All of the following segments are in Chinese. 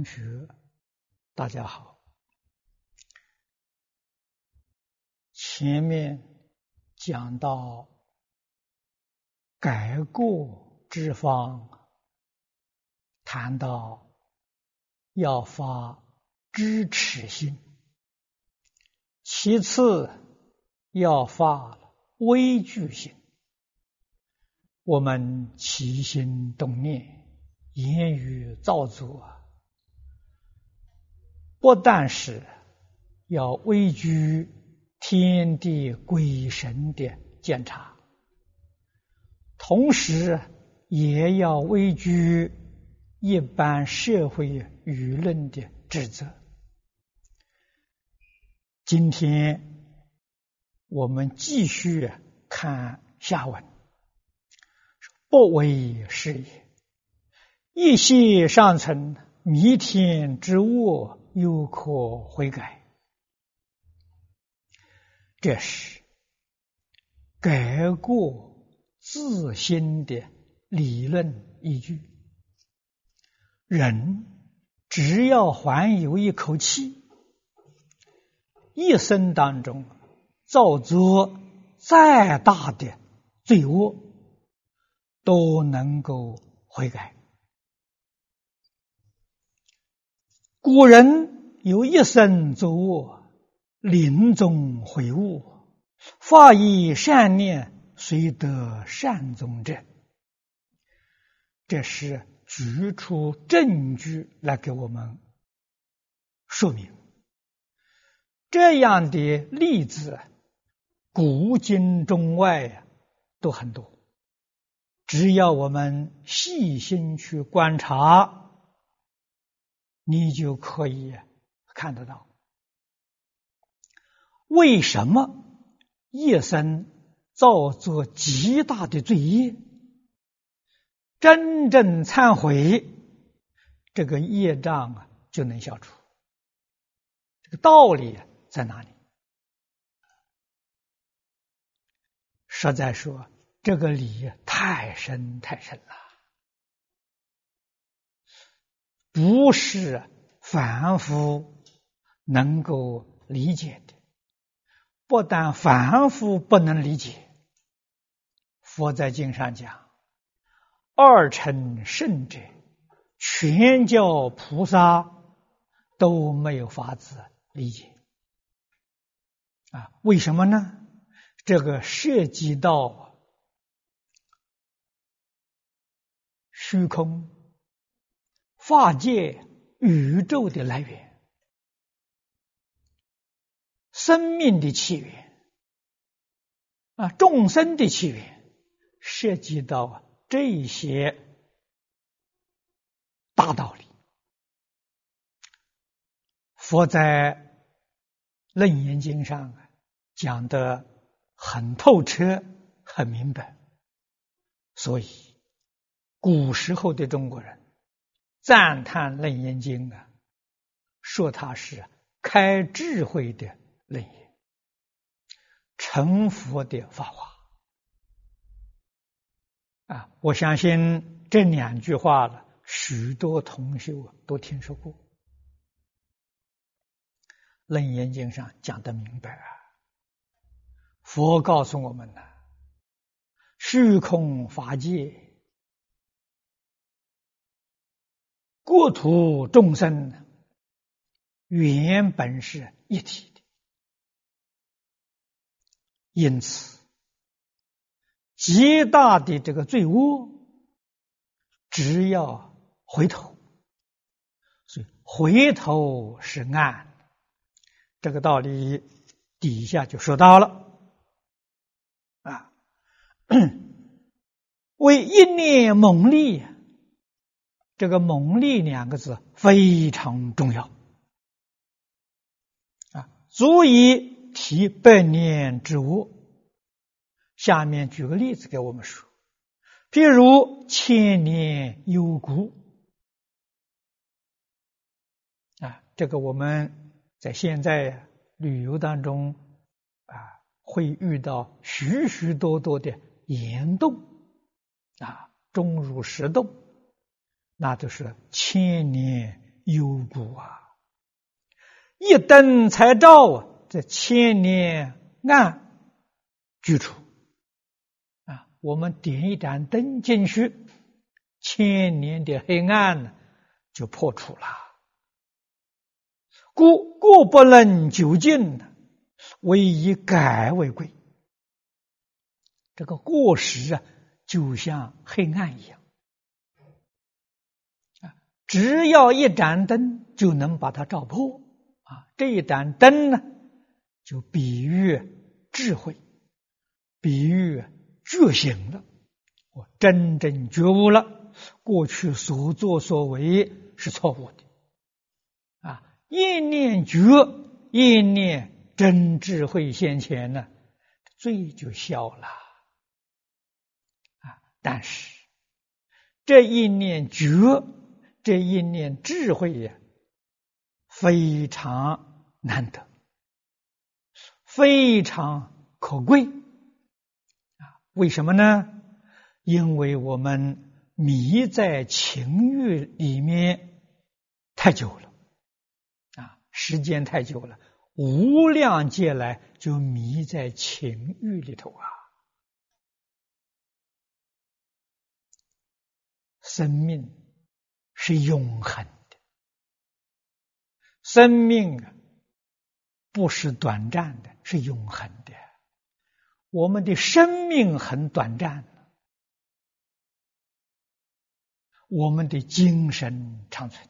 同学，大家好。前面讲到改过之方，谈到要发知耻心，其次要发畏惧心。我们起心动念。言语造作，不但是要畏惧天地鬼神的检查，同时也要畏惧一般社会舆论的指责。今天我们继续看下文，不为是也。一息尚存，弥天之物犹可悔改。这是改过自新的理论依据。人只要还有一口气，一生当中造作再大的罪恶，都能够悔改。古人有一生作恶，临终悔悟，发以善念，遂得善终者。这是举出证据来给我们说明。这样的例子，古今中外都很多。只要我们细心去观察。你就可以看得到，为什么一生造作极大的罪业，真正忏悔，这个业障啊就能消除。这个道理在哪里？实在说，这个理太深太深了。不是凡夫能够理解的，不但凡夫不能理解，佛在经上讲，二乘圣者、全教菩萨都没有法子理解啊？为什么呢？这个涉及到虚空。法界宇宙的来源，生命的起源啊，众生的起源，涉及到这些大道理。佛在《楞严经》上讲的很透彻、很明白，所以古时候的中国人。赞叹《楞严经》啊，说它是开智慧的楞严，成佛的法华啊！我相信这两句话了，许多同学都听说过，《楞严经》上讲的明白啊。佛告诉我们呢，虚空法界。国土众生原本是一体的，因此极大的这个罪恶，只要回头，所以回头是岸，这个道理底下就说到了。啊，为一念猛力。这个“蒙力”两个字非常重要啊，足以提百年之物。下面举个例子给我们说，譬如千年幽谷啊，这个我们在现在旅游当中啊，会遇到许许多多的岩洞啊，钟乳石洞。那都是千年幽谷啊！一灯才照啊，这千年暗居处啊，我们点一盏灯进去，千年的黑暗呢就破除了。故故不能究竟的，唯以改为贵。这个过时啊，就像黑暗一样，只要一盏灯就能把它照破啊。这一盏灯呢，就比喻智慧，比喻觉醒了，我真正觉悟了，过去所作所为是错误的啊。一念觉，一念真智慧现前呢，罪就消了啊！但是这一念觉，这一念智慧呀，非常难得，非常可贵啊！为什么呢？因为我们迷在情欲里面太久了。啊时间太久了，无量劫来就迷在情欲里头啊！生命是永恒的，生命啊不是短暂的，是永恒的。我们的生命很短暂，我们的精神长存。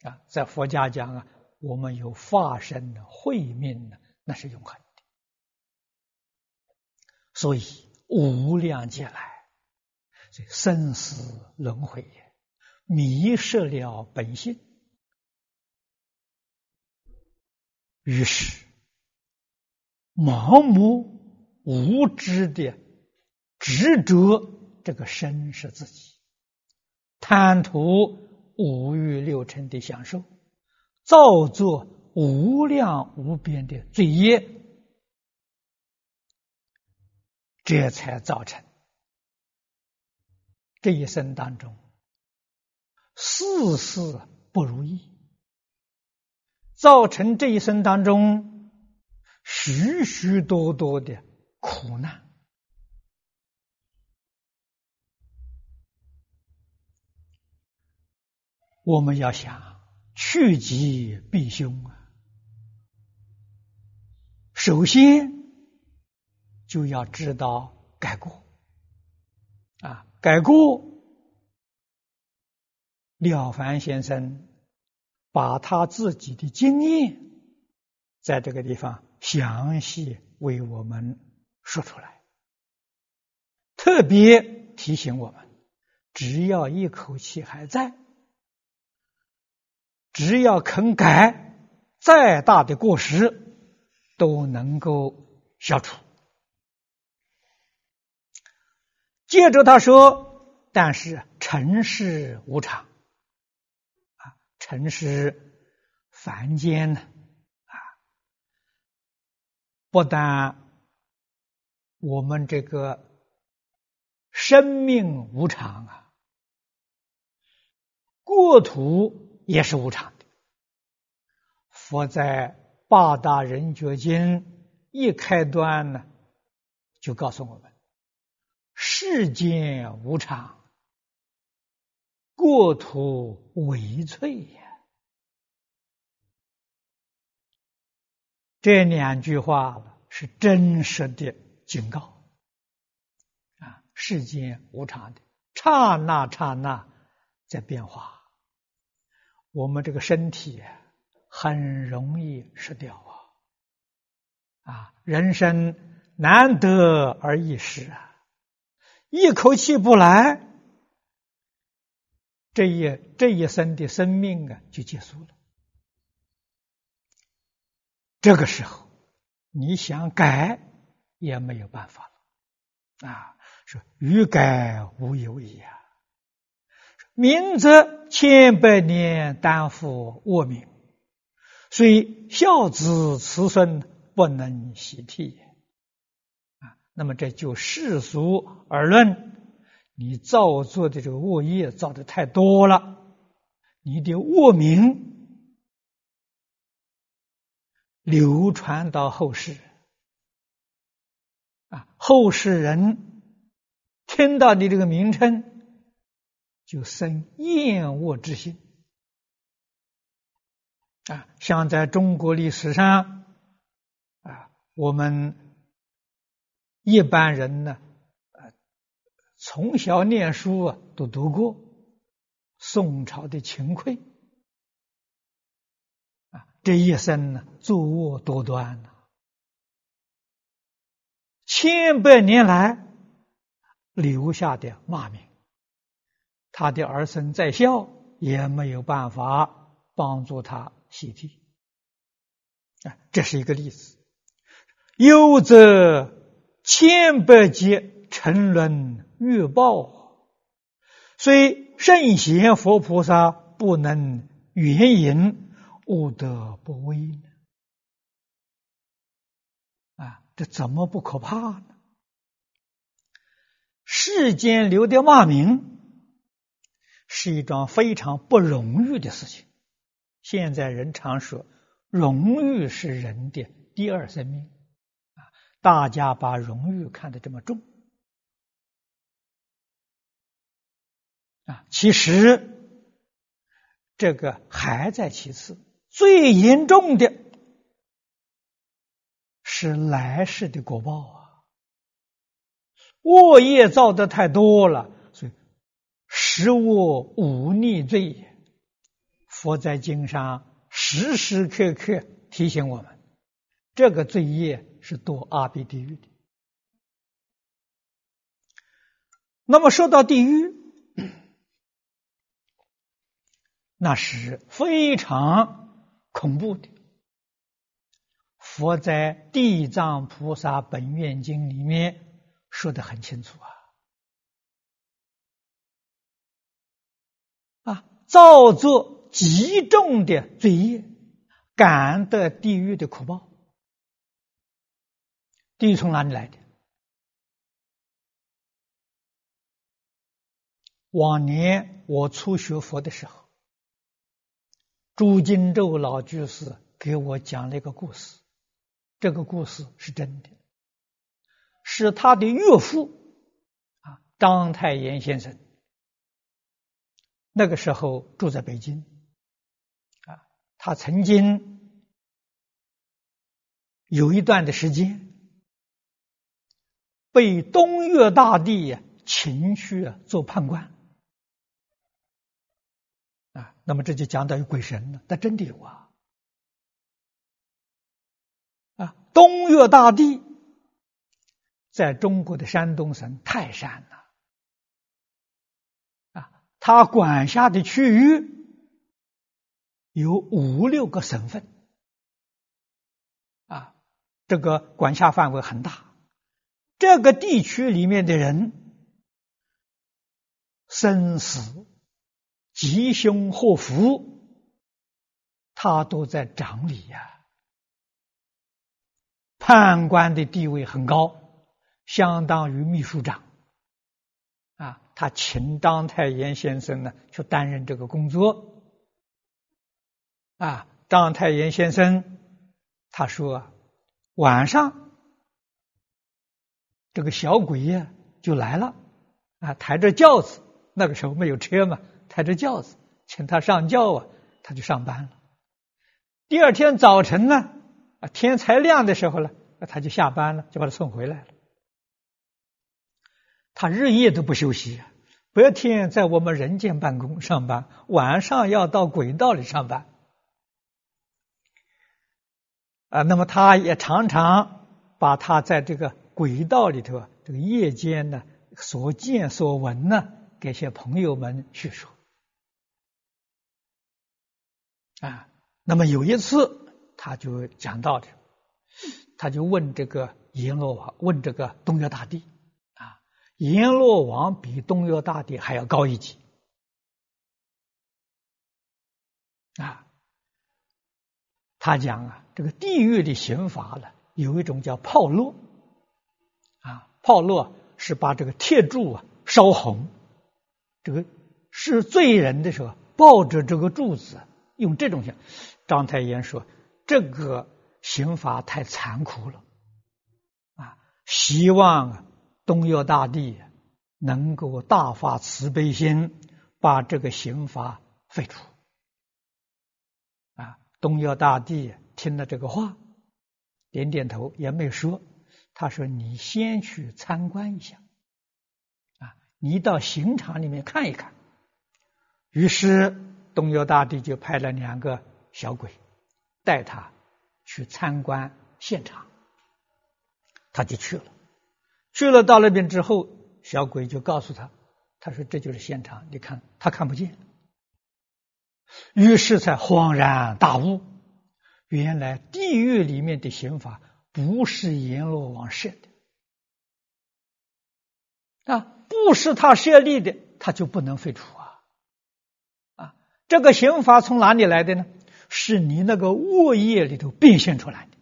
啊，在佛家讲啊，我们有化身的慧命呢，那是永恒的。所以无量劫来，这生死轮回，迷失了本性，于是盲目无知的执着这个身是自己，贪图。五欲六尘的享受，造作无量无边的罪业，这才造成这一生当中事事不如意，造成这一生当中许许多多的苦难。我们要想趋吉避凶啊，首先就要知道改过啊，改过。了凡先生把他自己的经验在这个地方详细为我们说出来，特别提醒我们：只要一口气还在。只要肯改，再大的过失都能够消除。接着他说：“但是尘世无常，尘世凡间呢啊，不但我们这个生命无常啊，国土。”也是无常的。佛在八大人觉经一开端呢，就告诉我们：世间无常，国土为脆呀。这两句话是真实的警告啊！世间无常的，刹那刹那在变化。我们这个身体很容易失掉啊！啊，人生难得而易失啊！一口气不来，这一这一生的生命啊就结束了。这个时候，你想改也没有办法了啊！说欲改无有矣啊！明则千百年担负恶名，虽孝子慈孙不能习替啊。那么这就世俗而论，你造作的这个恶业造的太多了，你的恶名流传到后世，啊，后世人听到你这个名称，就生厌恶之心，啊，像在中国历史上，啊，我们一般人呢。从小念书啊，都读过宋朝的秦桧。啊，这一生呢，作恶多端呐，千百年来留下的骂名，他的儿孙在校也没有办法帮助他洗涤啊，这是一个例子。有则千百劫沉沦。欲报，虽圣贤佛菩萨不能援引，悟得不危呢？啊，这怎么不可怕呢？世间留的骂名，是一桩非常不荣誉的事情。现在人常说，荣誉是人的第二生命，啊，大家把荣誉看得这么重。啊，其实这个还在其次，最严重的是来世的果报啊！恶业造的太多了，所以十恶无逆罪。佛在经上时时刻刻提醒我们，这个罪业是堕阿鼻地狱的。那么说到地狱。那是非常恐怖的。佛在《地藏菩萨本愿经》里面说的很清楚啊，啊，造作极重的罪业，感得地狱的苦报。地狱从哪里来的？往年我初学佛的时候。朱金洲老居士给我讲了一个故事，这个故事是真的，是他的岳父啊张太炎先生，那个时候住在北京啊，他曾经有一段的时间被东岳大帝请去做判官。啊，那么这就讲到有鬼神了，那真的有啊！啊，东岳大帝在中国的山东省泰山呐，啊，他管辖的区域有五六个省份，啊，这个管辖范围很大，这个地区里面的人生死。吉凶祸福，他都在掌理呀。判官的地位很高，相当于秘书长。啊，他请章太炎先生呢去担任这个工作。啊，章太炎先生他说，晚上这个小鬼呀就来了，啊，抬着轿子，那个时候没有车嘛。抬着轿子，请他上轿啊，他就上班了。第二天早晨呢，啊天才亮的时候呢，他就下班了，就把他送回来了。他日夜都不休息，白天在我们人间办公上班，晚上要到轨道里上班。啊，那么他也常常把他在这个轨道里头这个夜间呢所见所闻呢，给些朋友们叙述。啊，那么有一次，他就讲到的，他就问这个阎罗王，问这个东岳大帝，啊，阎罗王比东岳大帝还要高一级，啊，他讲啊，这个地狱的刑罚呢，有一种叫炮烙，啊，炮烙是把这个铁柱啊烧红，这个是罪人的时候，抱着这个柱子，用这种像章太炎说，这个刑罚太残酷了，啊，希望东岳大帝能够大发慈悲心，把这个刑罚废除。啊，东岳大帝听了这个话，点点头，也没说。他说：“你先去参观一下。”啊你到刑场里面看一看。于是东岳大帝就派了两个小鬼带他去参观现场，他就去了。去了到那边之后，小鬼就告诉他：“他说这就是现场，你看他看不见。”于是才恍然大悟，原来地狱里面的刑法不是阎罗王设的啊。不是他设立的，他就不能废除啊！这个刑法从哪里来的呢？是你那个恶业里头变现出来的，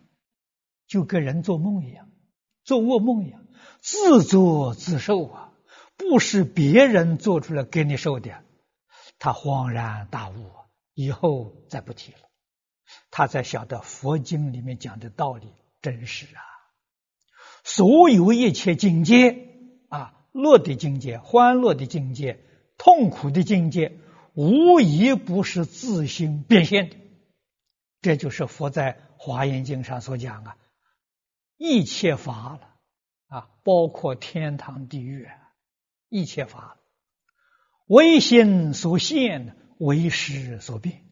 就跟人做梦一样，做噩梦一样，自作自受啊！不是别人做出来给你受的，他恍然大悟，以后再不提了，他才晓得佛经里面讲的道理真实啊！所有一切境界啊！乐的境界、欢乐的境界、痛苦的境界，无一不是自心变现的。这就是佛在《华严经》上所讲啊，一切法了啊，包括天堂、地狱，一切法了唯心所现，唯识所变。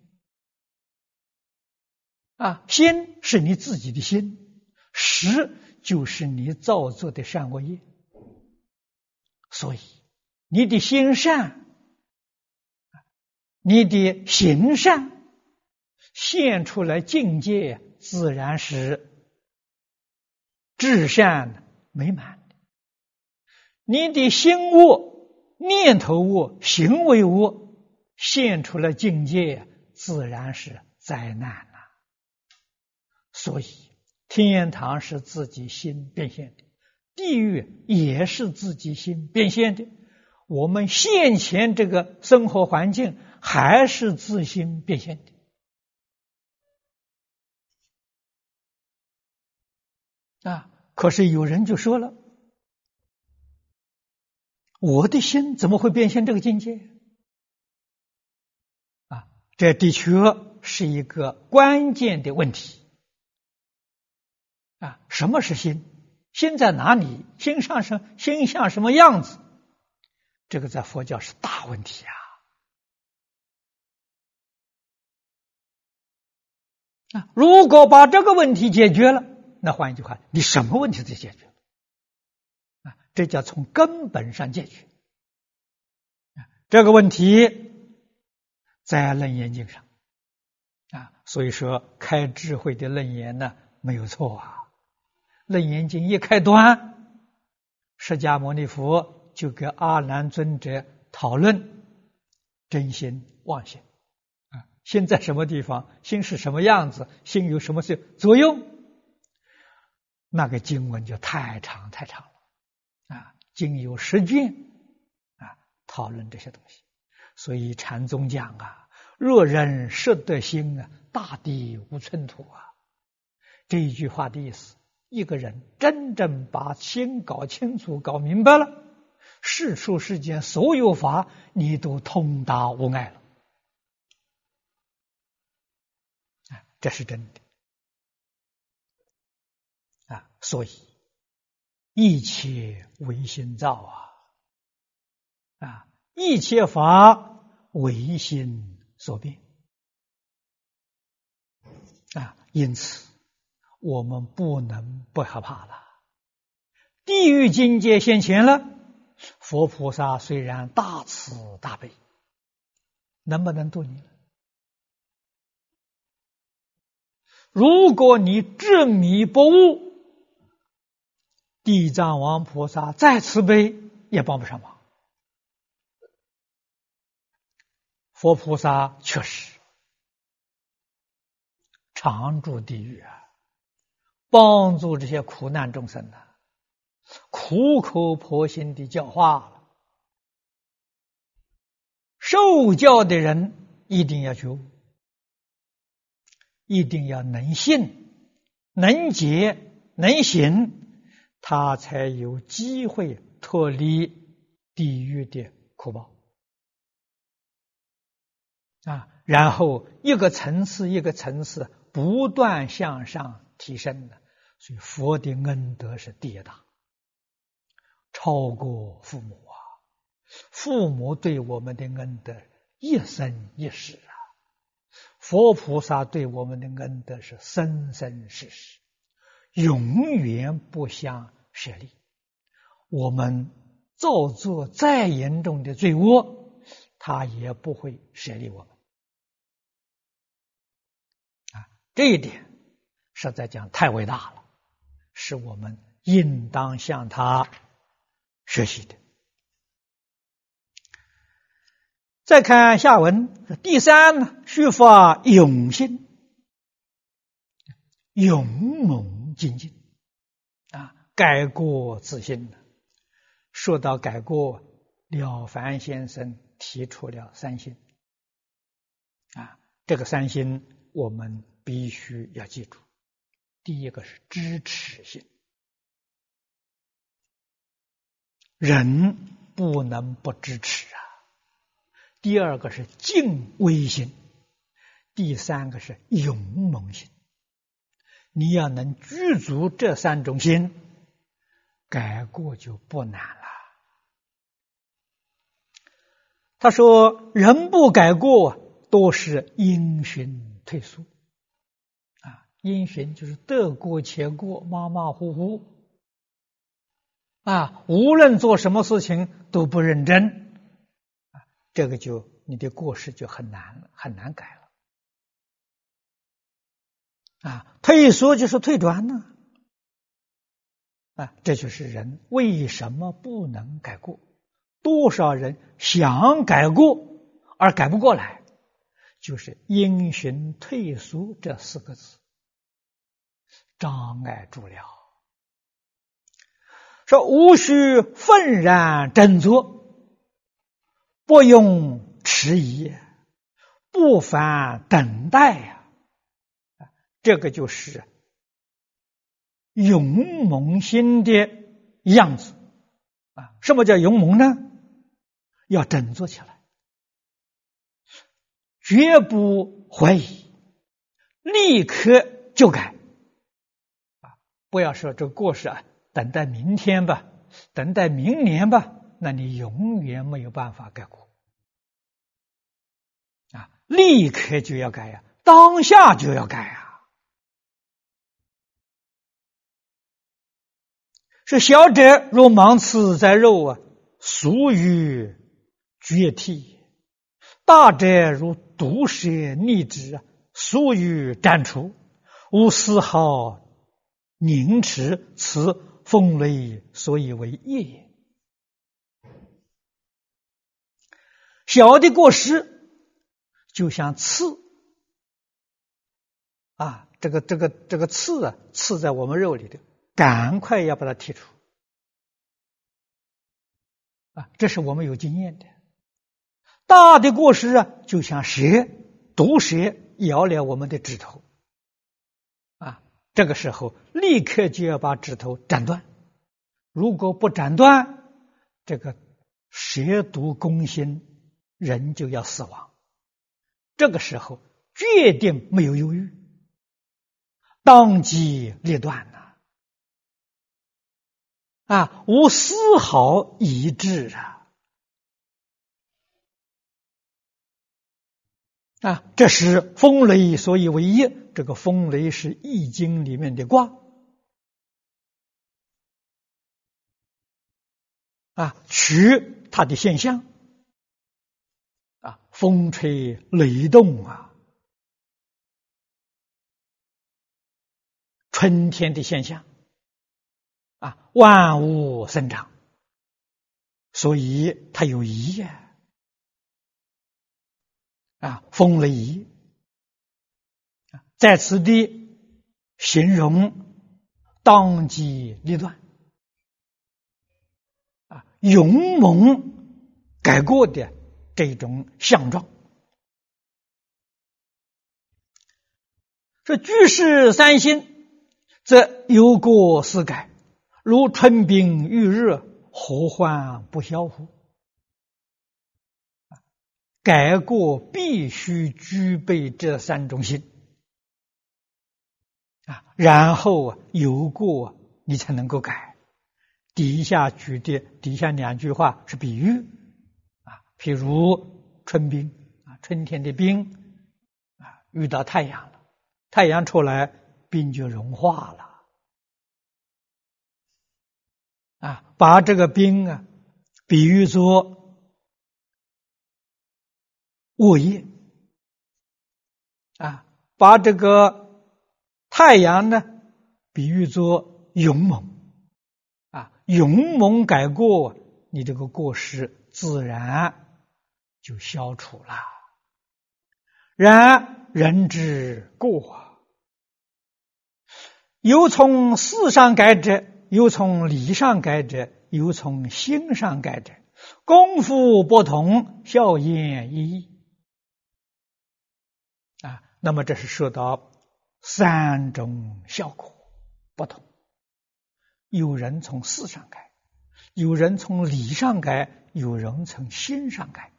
啊，心是你自己的心，识就是你造作的善恶业。所以，你的心善，你的行善，现出来境界自然是至善美满的。你的心恶、念头恶、行为恶，现出来境界自然是灾难呐。所以，天堂是自己心变现的。地狱也是自己心变现的，我们现前这个生活环境还是自心变现的啊！可是有人就说了：“我的心怎么会变现这个境界？”啊，这的确是一个关键的问题啊！什么是心？心在哪里？心上什心像什么样子？这个在佛教是大问题啊！啊，如果把这个问题解决了，那换一句话，你什么问题都解决了啊！这叫从根本上解决啊！这个问题在楞严经上啊，所以说开智慧的楞严呢，没有错啊。楞严经一开端，释迦牟尼佛就跟阿难尊者讨论真心妄想，心在什么地方，心是什么样子，心有什么作作用？那个经文就太长太长了啊，经有十卷啊，讨论这些东西。所以禅宗讲啊，若人识得心啊，大地无寸土啊，这一句话的意思。一个人真正把心搞清楚、搞明白了，世出世间所有法，你都通达无碍了。啊，这是真的。啊，所以一切唯心造啊，啊，一切法唯心所变。啊，因此。我们不能不害怕了。地狱境界现前了，佛菩萨虽然大慈大悲，能不能度你？如果你执迷不悟，地藏王菩萨再慈悲也帮不上忙。佛菩萨确实常住地狱啊。帮助这些苦难众生呢，苦口婆心的教化了受教的人一定要觉悟，一定要能信、能解、能行，他才有机会脱离地狱的苦报啊！然后一个层次一个层次不断向上提升的，所以佛的恩德是第一大，超过父母啊！父母对我们的恩德一生一世，佛菩萨对我们的恩德是生生世世，永远不相舍离。我们造作再严重的罪恶，他也不会舍离我们。啊这一点实在讲太伟大了，是我们应当向他学习的。再看下文，第三呢，须发勇心，勇猛精进。啊，改过自新。说到改过，了凡先生提出了三心。啊，这个三心我们。必须要记住，第一个是支持性，人不能不支持；第二个是敬畏心，第三个是勇猛心。你要能具足这三种心，改过就不难了。他说：“人不改过，都是因循退缩啊。”因循就是得过且过，马马虎虎啊！无论做什么事情都不认真，这个就你的过失就很难了，很难改了啊！退缩就是退转呢啊！这就是人为什么不能改过？多少人想改过而改不过来，就是因循退缩这四个字。障碍住了，说无需愤然振作，不用迟疑，不烦等待呀，这个就是勇猛心的样子啊。什么叫勇猛呢？要振作起来，绝不怀疑，立刻就改。不要说这个过失啊，等待明天吧，等待明年吧，那你永远没有办法改过啊！立刻就要改呀，当下就要改啊！是小者若芒刺在肉啊，俗于绝体；大者如毒蛇逆之啊，俗于斩除，无丝毫。凝持此风雷，所以为业也。小的过失，就像刺啊，这个这个这个刺啊，刺在我们肉里的，赶快要把它剔除啊，这是我们有经验的。大的过失啊，就像蛇，毒蛇咬了我们的指头。啊这个时候，立刻就要把指头斩断。如果不斩断，这个蛇毒攻心，人就要死亡。这个时候，决定没有犹豫，当机立断呐！啊，无丝毫疑滞啊！啊，这是风雷所以为业。这个风雷是易经里面的卦啊，取它的现象，风吹雷动啊，春天的现象啊，万物生长，所以它有仪呀啊，风雷仪。在此地形容当机立断啊，勇猛改过的这种相状。这居士三心，则有过思改，如春冰遇热，何患不消乎？改过必须具备这三种心啊，然后啊有过你才能够改。底下举的底下两句话是比喻，譬如春冰啊，春天的冰啊，遇到太阳了，太阳出来，冰就融化了啊，把这个冰啊比喻作。物业啊，把这个太阳呢比喻作勇猛啊，勇猛改过，你这个过失自然就消除了。然人之过，有从事上改者，有从理上改者，有从心上改者，功夫不同，效验一异。那么这是说到三种效果不同，有人从事上改，有人从理上改，有人从心上改，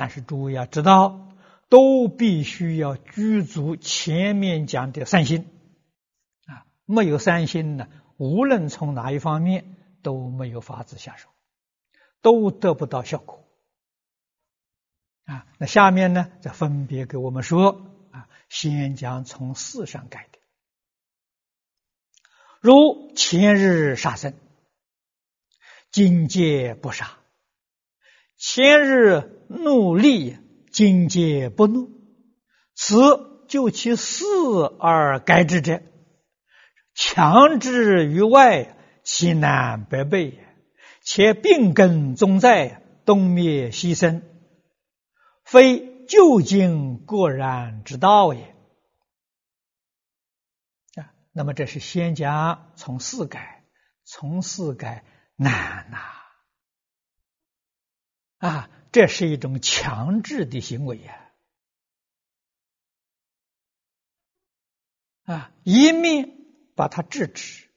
但是诸位要知道，都必须要具足前面讲的三心，啊，没有三心呢，无论从哪一方面都没有法子下手，都得不到效果。啊，那下面呢，再分别给我们说啊，先讲从事上改的，如前日杀生，今戒不杀；前日怒力，今戒不怒。此就其事而改之者，强制于外，其难百倍也。且病根总在，东灭西生。非究竟过然之道也啊！那么这是先讲从四改，从四改难呐啊！这是一种强制的行为呀啊！一面把它制止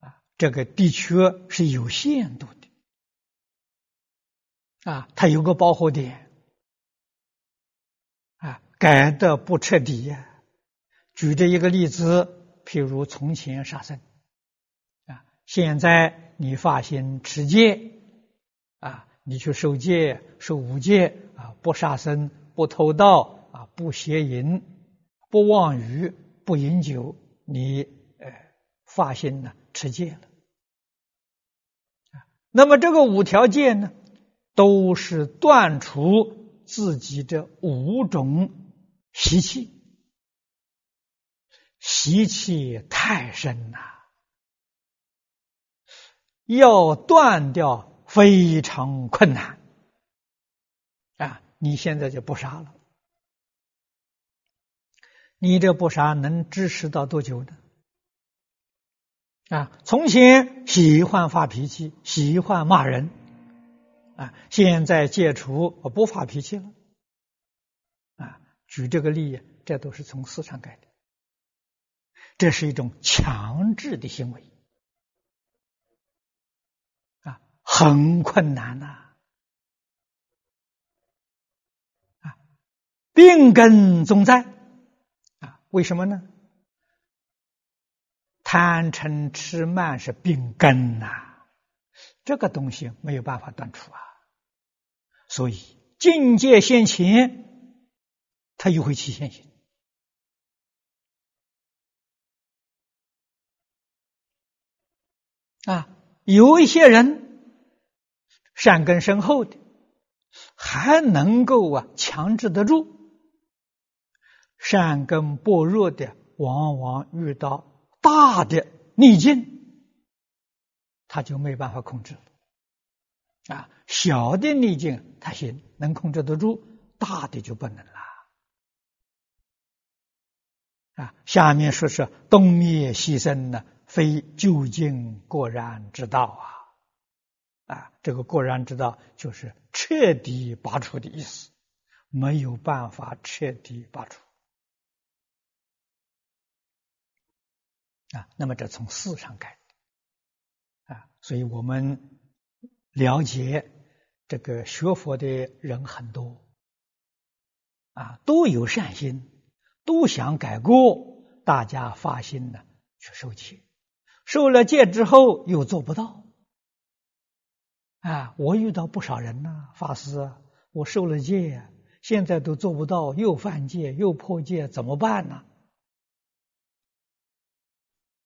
啊，这个的确是有限度的。啊，它有个保护点，啊，改的不彻底呀。举这一个例子，譬如从前杀生，啊，现在你发心持戒，啊，你去受戒、受五戒，啊，不杀生、不偷盗，啊，不邪淫、不妄语、不饮酒，你呃发心呢持戒了，那么这个五条戒呢？都是断除自己这五种习气，习气太深呐，要断掉非常困难啊！你现在就不杀了，你这不杀能支持到多久呢？啊，从前喜欢发脾气，喜欢骂人。啊，现在戒除我不发脾气了，啊，举这个例，这都是从思想改的，这是一种强制的行为，啊，很困难呐，啊，病根总在，啊，为什么呢？贪嗔痴慢是病根呐，这个东西没有办法断除啊。所以境界现前，他又会起现行啊。有一些人善根深厚的，还能够啊强制得住；善根薄弱的，往往遇到大的逆境，他就没办法控制。啊，小的逆境他行，能控制得住；大的就不能了。啊，下面说是东灭西生呢，非究竟果然之道啊。啊，这个果然知道就是彻底拔除的意思，没有办法彻底拔除啊。那么这从四上改啊，所以我们了解这个学佛的人很多啊，都有善心，都想改过，大家发心呢去受戒，受了戒之后又做不到。啊，我遇到不少人呐，法师，我受了戒，现在都做不到，又犯戒又破戒，怎么办呢？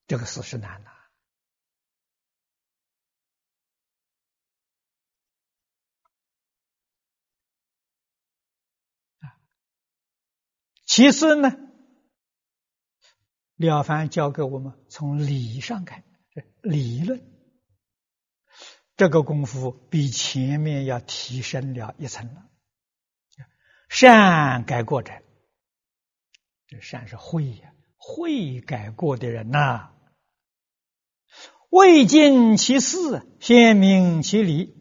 这个事是难呐。其次呢，了凡教给我们从理上看，理论。这个功夫比前面要提升了一层了。善改过者，这善是会呀，会改过的人呐。未尽其事，先明其理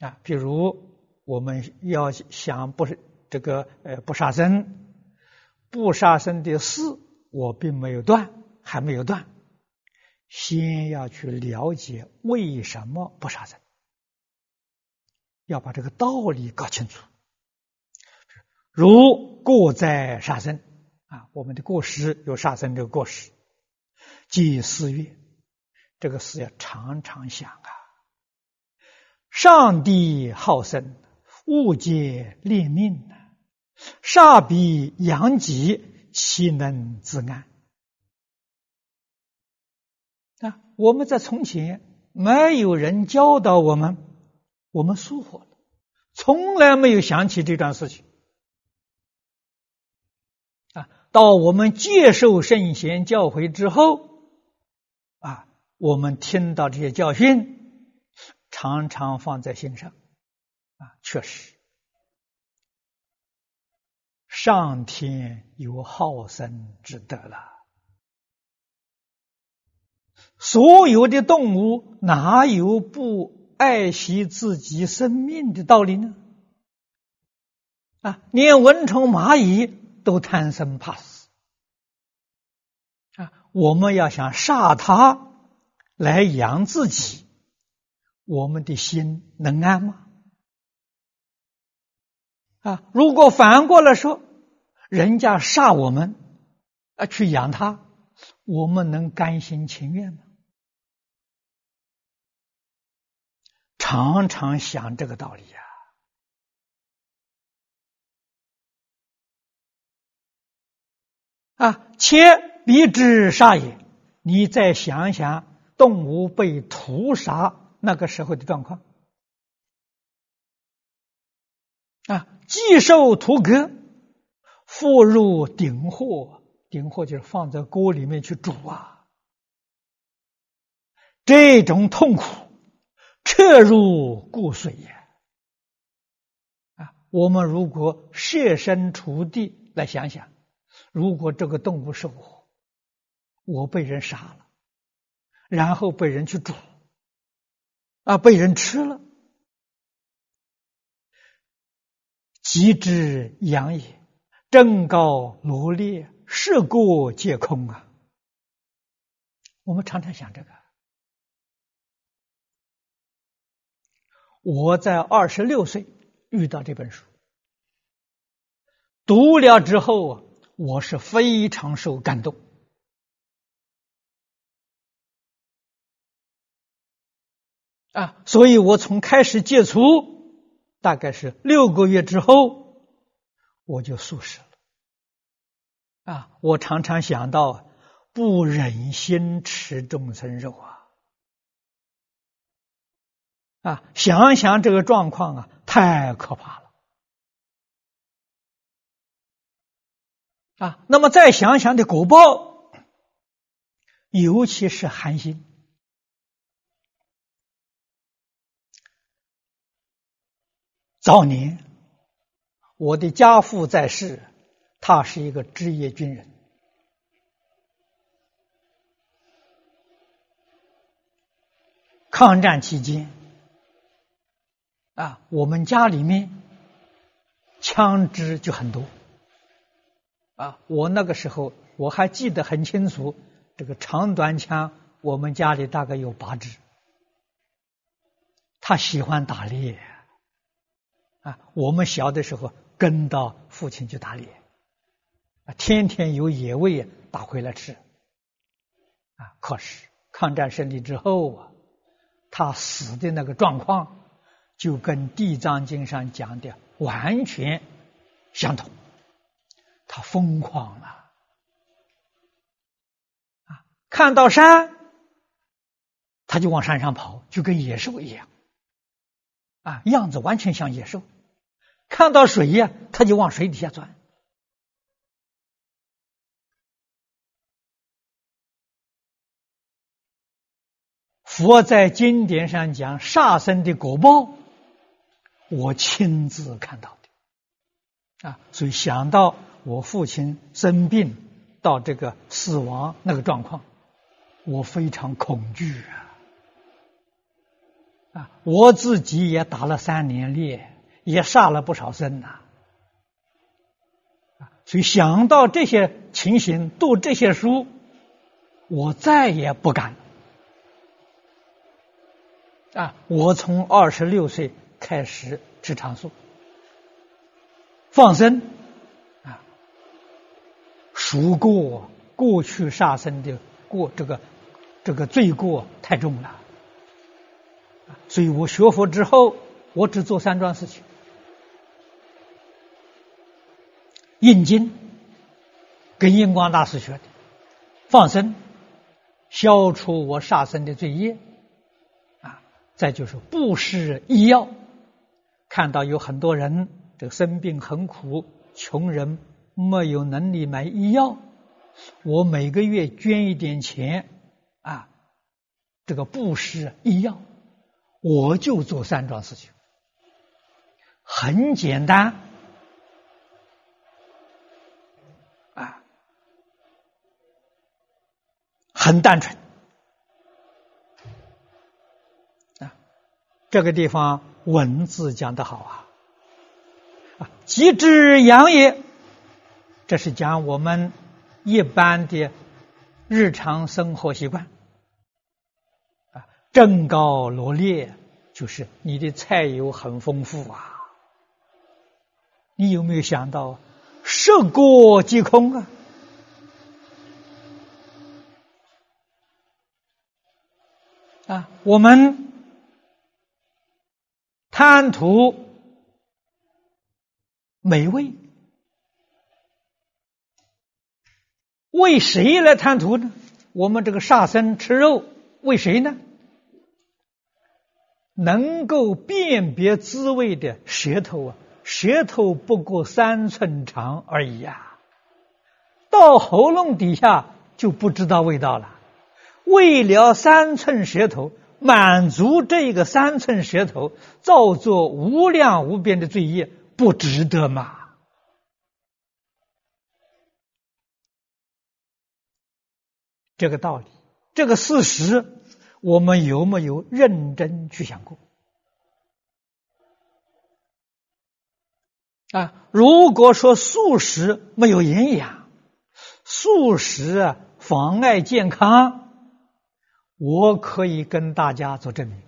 啊。比如我们要想不是这个呃不杀生，不杀生的事我并没有断，还没有断。先要去了解为什么不杀生，要把这个道理搞清楚。如过在杀生啊，我们的过失有杀生这个过失，即四月，这个事要常常想啊。上帝好生，物皆劣命啊，杀彼阳极，岂能自安？啊，我们在从前没有人教导我们，我们疏忽了，从来没有想起这段事情。啊，到我们接受圣贤教诲之后，啊，我们听到这些教训，常常放在心上。啊，确实，上天有好生之德了。所有的动物哪有不爱惜自己生命的道理呢？啊，连蚊虫蚂蚁都贪生怕死啊！我们要想杀它来养自己，我们的心能安吗？啊，如果反过来说，人家杀我们啊去养它，我们能甘心情愿吗？常常想这个道理呀，啊，且必之杀也。你再想想，动物被屠杀那个时候的状况，啊，既受屠割，复入鼎货，鼎货就是放在锅里面去煮啊，这种痛苦。彻入骨髓呀！啊，我们如果设身处地来想想，如果这个动物是我，我被人杀了，然后被人去煮，啊，被人吃了，极之养也，正高罗列，是故皆空啊！我们常常想这个。我在二十六岁遇到这本书，读了之后啊，我是非常受感动啊，所以我从开始戒除，大概是六个月之后，我就素食了啊。我常常想到，不忍心吃众生肉啊。啊，想想这个状况啊，太可怕了！啊，那么再想想的果报，尤其是寒心。早年我的家父在世，他是一个职业军人，抗战期间。啊，我们家里面枪支就很多。啊，我那个时候我还记得很清楚，这个长短枪我们家里大概有八支。他喜欢打猎，啊，我们小的时候跟到父亲去打猎，啊，天天有野味打回来吃，啊，可是抗战胜利之后啊，他死的那个状况就跟《地藏经》上讲的完全相同。他疯狂了，啊！看到山，他就往山上跑，就跟野兽一样，啊，样子完全像野兽。看到水呀，他就往水底下钻。佛在经典上讲杀生的果报，我亲自看到的，啊，所以想到。我父亲生病到这个死亡那个状况，我非常恐惧啊！啊，我自己也打了三年猎，也杀了不少生呐。啊，所以想到这些情形，读这些书，我再也不敢。啊，我从二十六岁开始吃长素，放生。啊，赎过过去杀生的过这个这个罪过太重了，所以我学佛之后，我只做三桩事情：印经，跟印光大师学的；放生，消除我杀生的罪业；啊，再就是布施医药。看到有很多人这个生病很苦，穷人。没有能力买医药，我每个月捐一点钱啊，这个布施医药，我就做三桩事情，很简单啊，很单纯啊，这个地方文字讲的好啊，啊，吉之养也。这是讲我们一般的日常生活习惯啊，正高罗列就是你的菜肴很丰富啊，你有没有想到食过即空啊？啊，我们贪图美味。为谁来贪图呢？我们这个杀生吃肉，为谁呢？能够辨别滋味的舌头啊，舌头不过三寸长而已呀，到喉咙底下就不知道味道了。为了三寸舌头，满足这个三寸舌头，造作无量无边的罪业，不值得吗？这个道理，这个事实，我们有没有认真去想过？啊，如果说素食没有营养，素食妨碍健康，我可以跟大家做证明。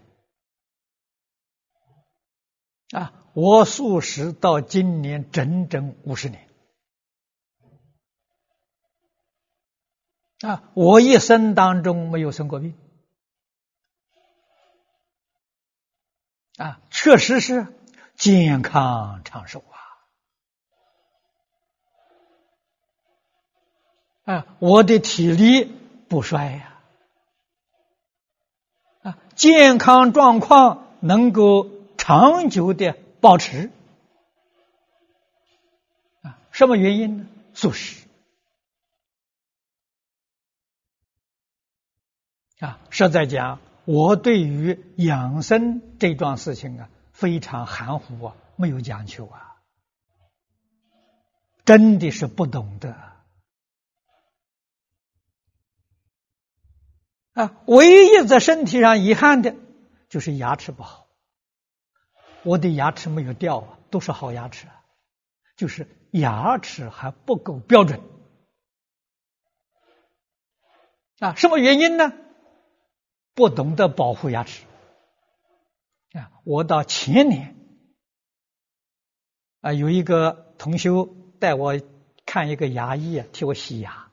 啊，我素食到今年整整五十年。啊，我一生当中没有生过病，啊，确实是健康长寿啊，啊，我的体力不衰呀，啊，健康状况能够长久的保持，啊，什么原因呢？素食。啊，实在讲，我对于养生这桩事情啊，非常含糊啊，没有讲究啊，真的是不懂得啊。唯一在身体上遗憾的，就是牙齿不好。我的牙齿没有掉啊，都是好牙齿啊，就是牙齿还不够标准啊。什么原因呢？不懂得保护牙齿啊。我到前年啊，有一个同修带我看一个牙医啊，替我洗牙。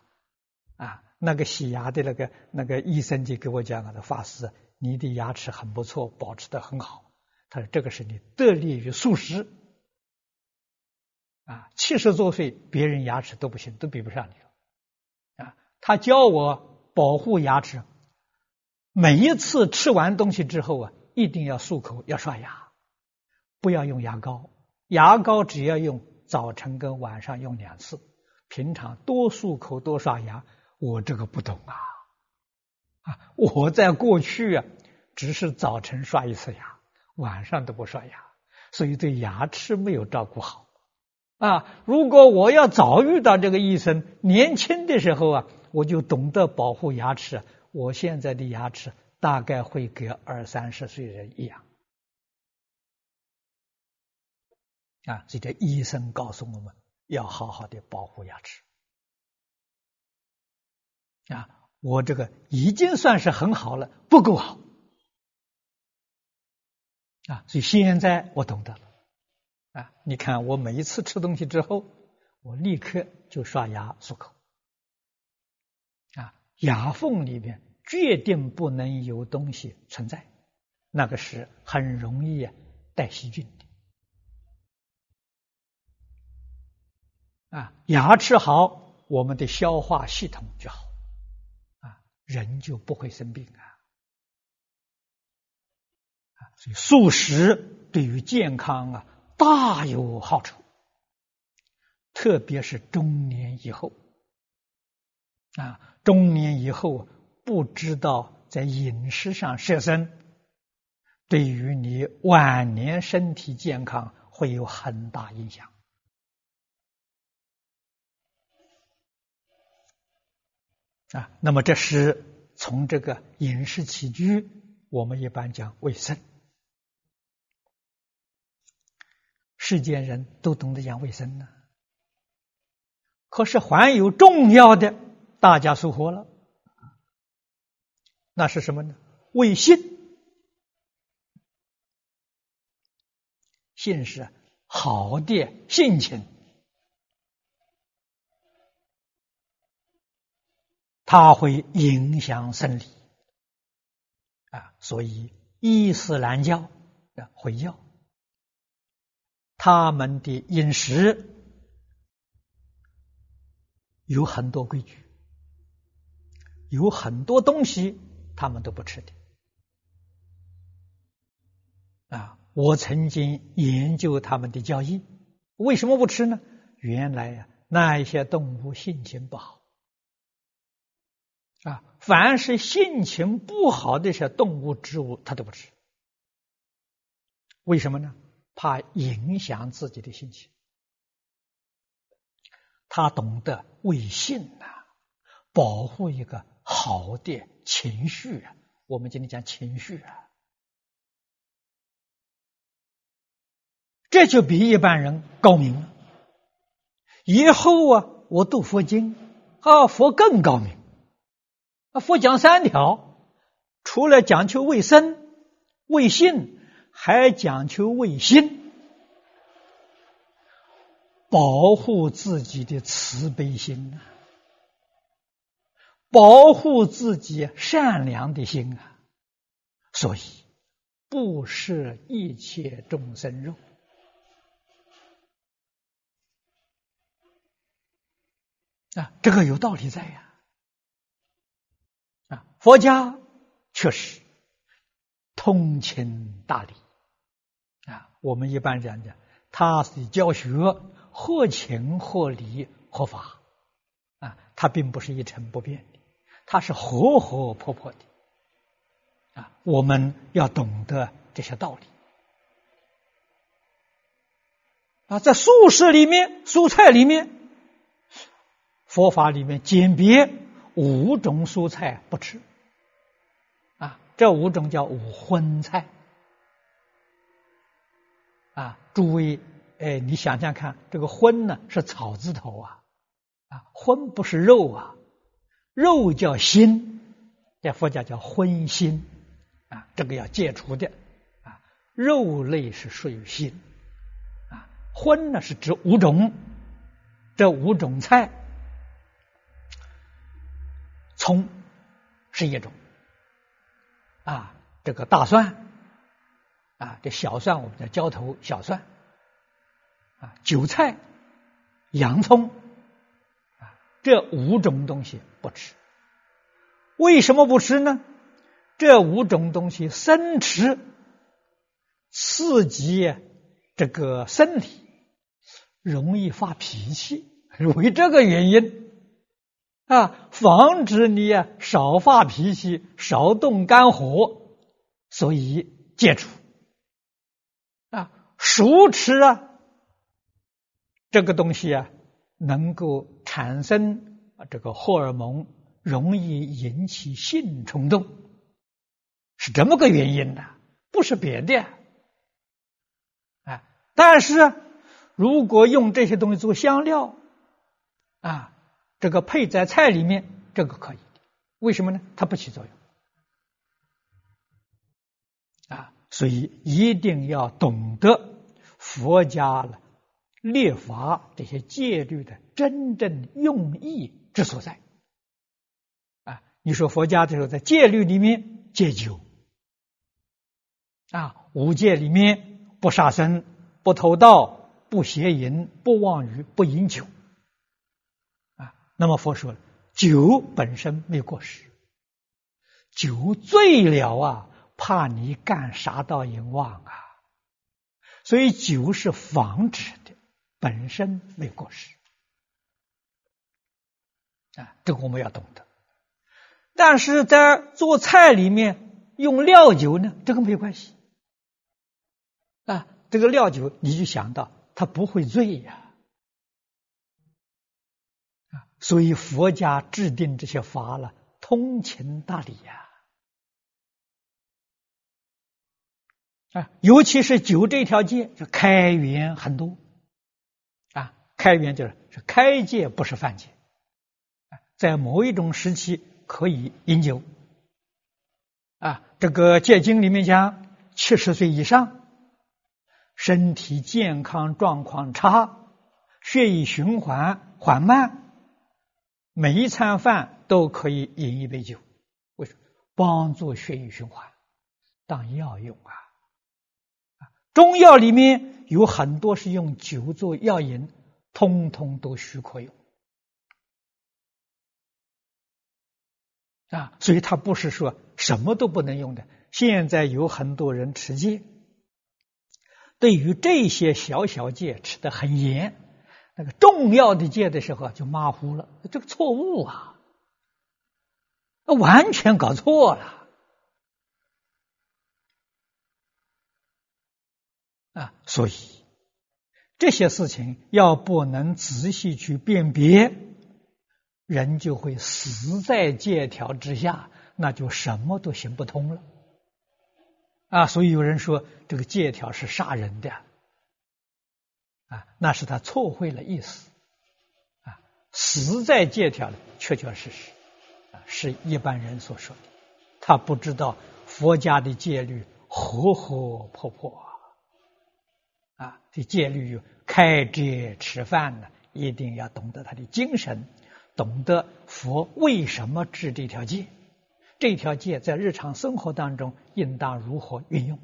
那个洗牙的那个那个医生就给我讲了：“法师，你的牙齿很不错，保持的很好。”他说：“这个是你得力于素食啊，七十多岁别人牙齿都不行，都比不上你了啊。”他教我保护牙齿，每一次吃完东西之后啊，一定要漱口，要刷牙，不要用牙膏。牙膏只要用早晨跟晚上用两次，平常多漱口，多刷牙。我这个不懂啊，啊，我在过去啊，只是早晨刷一次牙，晚上都不刷牙，所以对牙齿没有照顾好啊。如果我要早遇到这个医生，年轻的时候啊，我就懂得保护牙齿，我现在的牙齿大概会跟二三十岁人一样啊。这个医生告诉我们要好好的保护牙齿。啊，我这个已经算是很好了，不够好啊！所以现在我懂得了啊！你看，我每一次吃东西之后，我立刻就刷牙漱口啊，牙缝里面决定不能有东西存在，那个是很容易带细菌的啊！牙齿好，我们的消化系统就好。人就不会生病啊！所以素食对于健康啊大有好处，特别是中年以后啊，中年以后不知道在饮食上摄身，对于你晚年身体健康会有很大影响。啊，那么这是从这个饮食起居，我们一般讲卫生。世间人都懂得讲卫生呢，可是还有重要的，大家疏忽了。那是什么呢？卫信，信是好的性情。它会影响生理啊，所以伊斯兰教的回教，他们的饮食有很多规矩，有很多东西他们都不吃的啊。我曾经研究他们的教义，为什么不吃呢？原来呀，那一些动物性情不好。啊，凡是性情不好的些动物、植物，他都不吃。为什么呢？怕影响自己的心情。他懂得为性呐，保护一个好的情绪啊。我们今天讲情绪啊，这就比一般人高明了。以后啊，我读佛经啊，佛更高明。啊，佛讲三条，除了讲求卫生、卫信，还讲求卫心，保护自己的慈悲心啊，保护自己善良的心啊，所以不食一切众生肉啊，这个有道理在呀。佛家确实通情达理。啊，我们一般讲讲，他是教学合情合理合法。啊，他并不是一成不变的，他是活活泼泼的。啊，我们要懂得这些道理。啊，在素食里面、蔬菜里面，佛法里面鉴别五种蔬菜不吃。这五种叫五荤菜。啊，诸位，哎，你想想看，这个荤呢是草字头啊，啊，荤不是肉啊，肉叫心，在佛家叫荤心，啊，这个要戒除的，啊，肉类是属于心，啊，荤呢是指五种，这五种菜，葱是一种，啊，这个大蒜。啊，这小蒜我们叫浇头小蒜，啊，韭菜、洋葱，啊，这五种东西不吃。为什么不吃呢？这五种东西生吃，刺激这个身体，容易发脾气，为这个原因啊，防止你啊少发脾气，少动肝火，所以戒除。啊熟吃啊，这个东西啊，能够产生这个荷尔蒙，容易引起性冲动，是这么个原因的，不是别的。啊，但是如果用这些东西做香料，啊，这个配在菜里面，这个可以。为什么呢？它不起作用。啊，所以一定要懂得。佛家了列法这些戒律的真正用意之所在啊！你说佛家的时候，在戒律里面戒酒啊，五戒里面不杀生、不偷盗、不邪淫、不妄语、不饮酒。那么佛说，酒本身没有过失，酒醉了啊，怕你干杀盗淫妄啊。所以酒是防止的，本身没有过失啊，这个我们要懂得。但是在做菜里面用料酒呢，这个没有关系啊。这个料酒你就想到它不会醉呀，所以佛家制定这些法了，通情达理呀。啊，尤其是酒这条戒，就开源很多啊。开源就是是开戒，不是犯戒。在某一种时期可以饮酒啊。这个戒经里面讲，七十岁以上，身体健康状况差，血液循环缓慢，每一餐饭都可以饮一杯酒，为什么？帮助血液循环，当药用啊。中药里面有很多是用酒做药引，通通都许可用啊，所以他不是说什么都不能用的。现在有很多人持戒，对于这些小小戒吃的很严，那个重要的戒的时候就马虎了，这个错误啊，完全搞错了。啊，所以这些事情要不能仔细去辨别，人就会死在借条之下，那就什么都行不通了。啊，所以有人说这个借条是杀人的，啊，那是他错会了意思。啊，死在借条里，确确实实，啊，是一般人所说的，他不知道佛家的戒律活活泼泼。啊，这戒律有开斋吃饭呢，一定要懂得他的精神，懂得佛为什么制这条戒，这条戒在日常生活当中应当如何运用？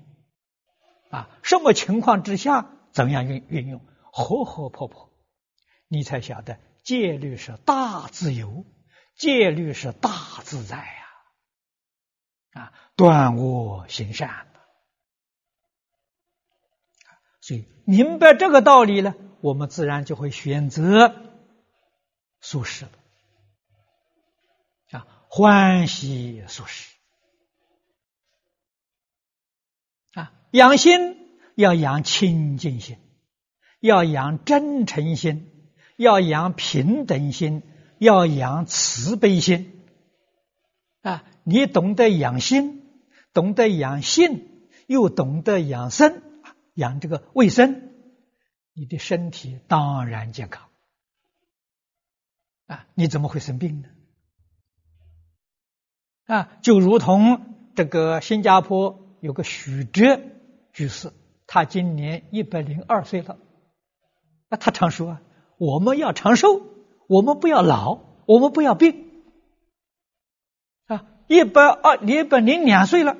啊，什么情况之下怎样运运用？活活泼泼，你才晓得戒律是大自由，戒律是大自在呀！啊，断恶行善。所以明白这个道理呢，我们自然就会选择素食啊，欢喜素食啊，养心要养清净心，要养真诚心，要养平等心，要养慈悲心啊。你懂得养心，懂得养性，又懂得养生。养这个卫生，你的身体当然健康啊！你怎么会生病呢？啊，就如同这个新加坡有个许哲居士，他今年一百零二岁了。啊，他常说啊，我们要长寿，我们不要老，我们不要病。啊，一百二一百零两岁了，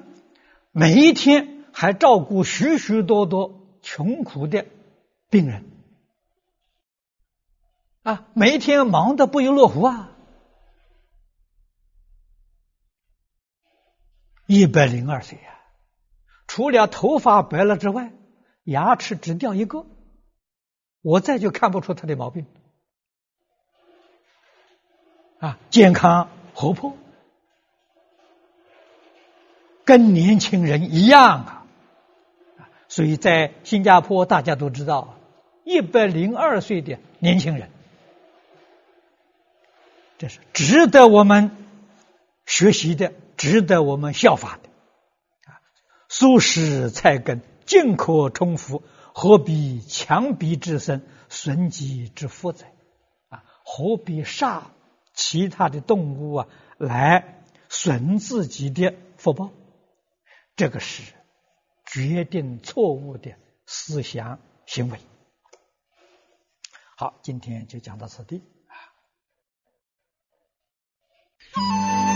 每一天还照顾许许多多穷苦的病人。啊，每一天忙得不亦乐乎啊。一百零二岁呀，除了头发白了之外，牙齿只掉一个，我再就看不出他的毛病。啊，健康活泼，跟年轻人一样啊！所以在新加坡，大家都知道，一百零二岁的年轻人，这是值得我们学习的。值得我们效法的啊！素食菜根，尽可充腹，何必强逼之身，损己之福哉？啊，何必杀其他的动物啊，来损自己的福报？这个是决定错误的思想行为。好，今天就讲到此地啊。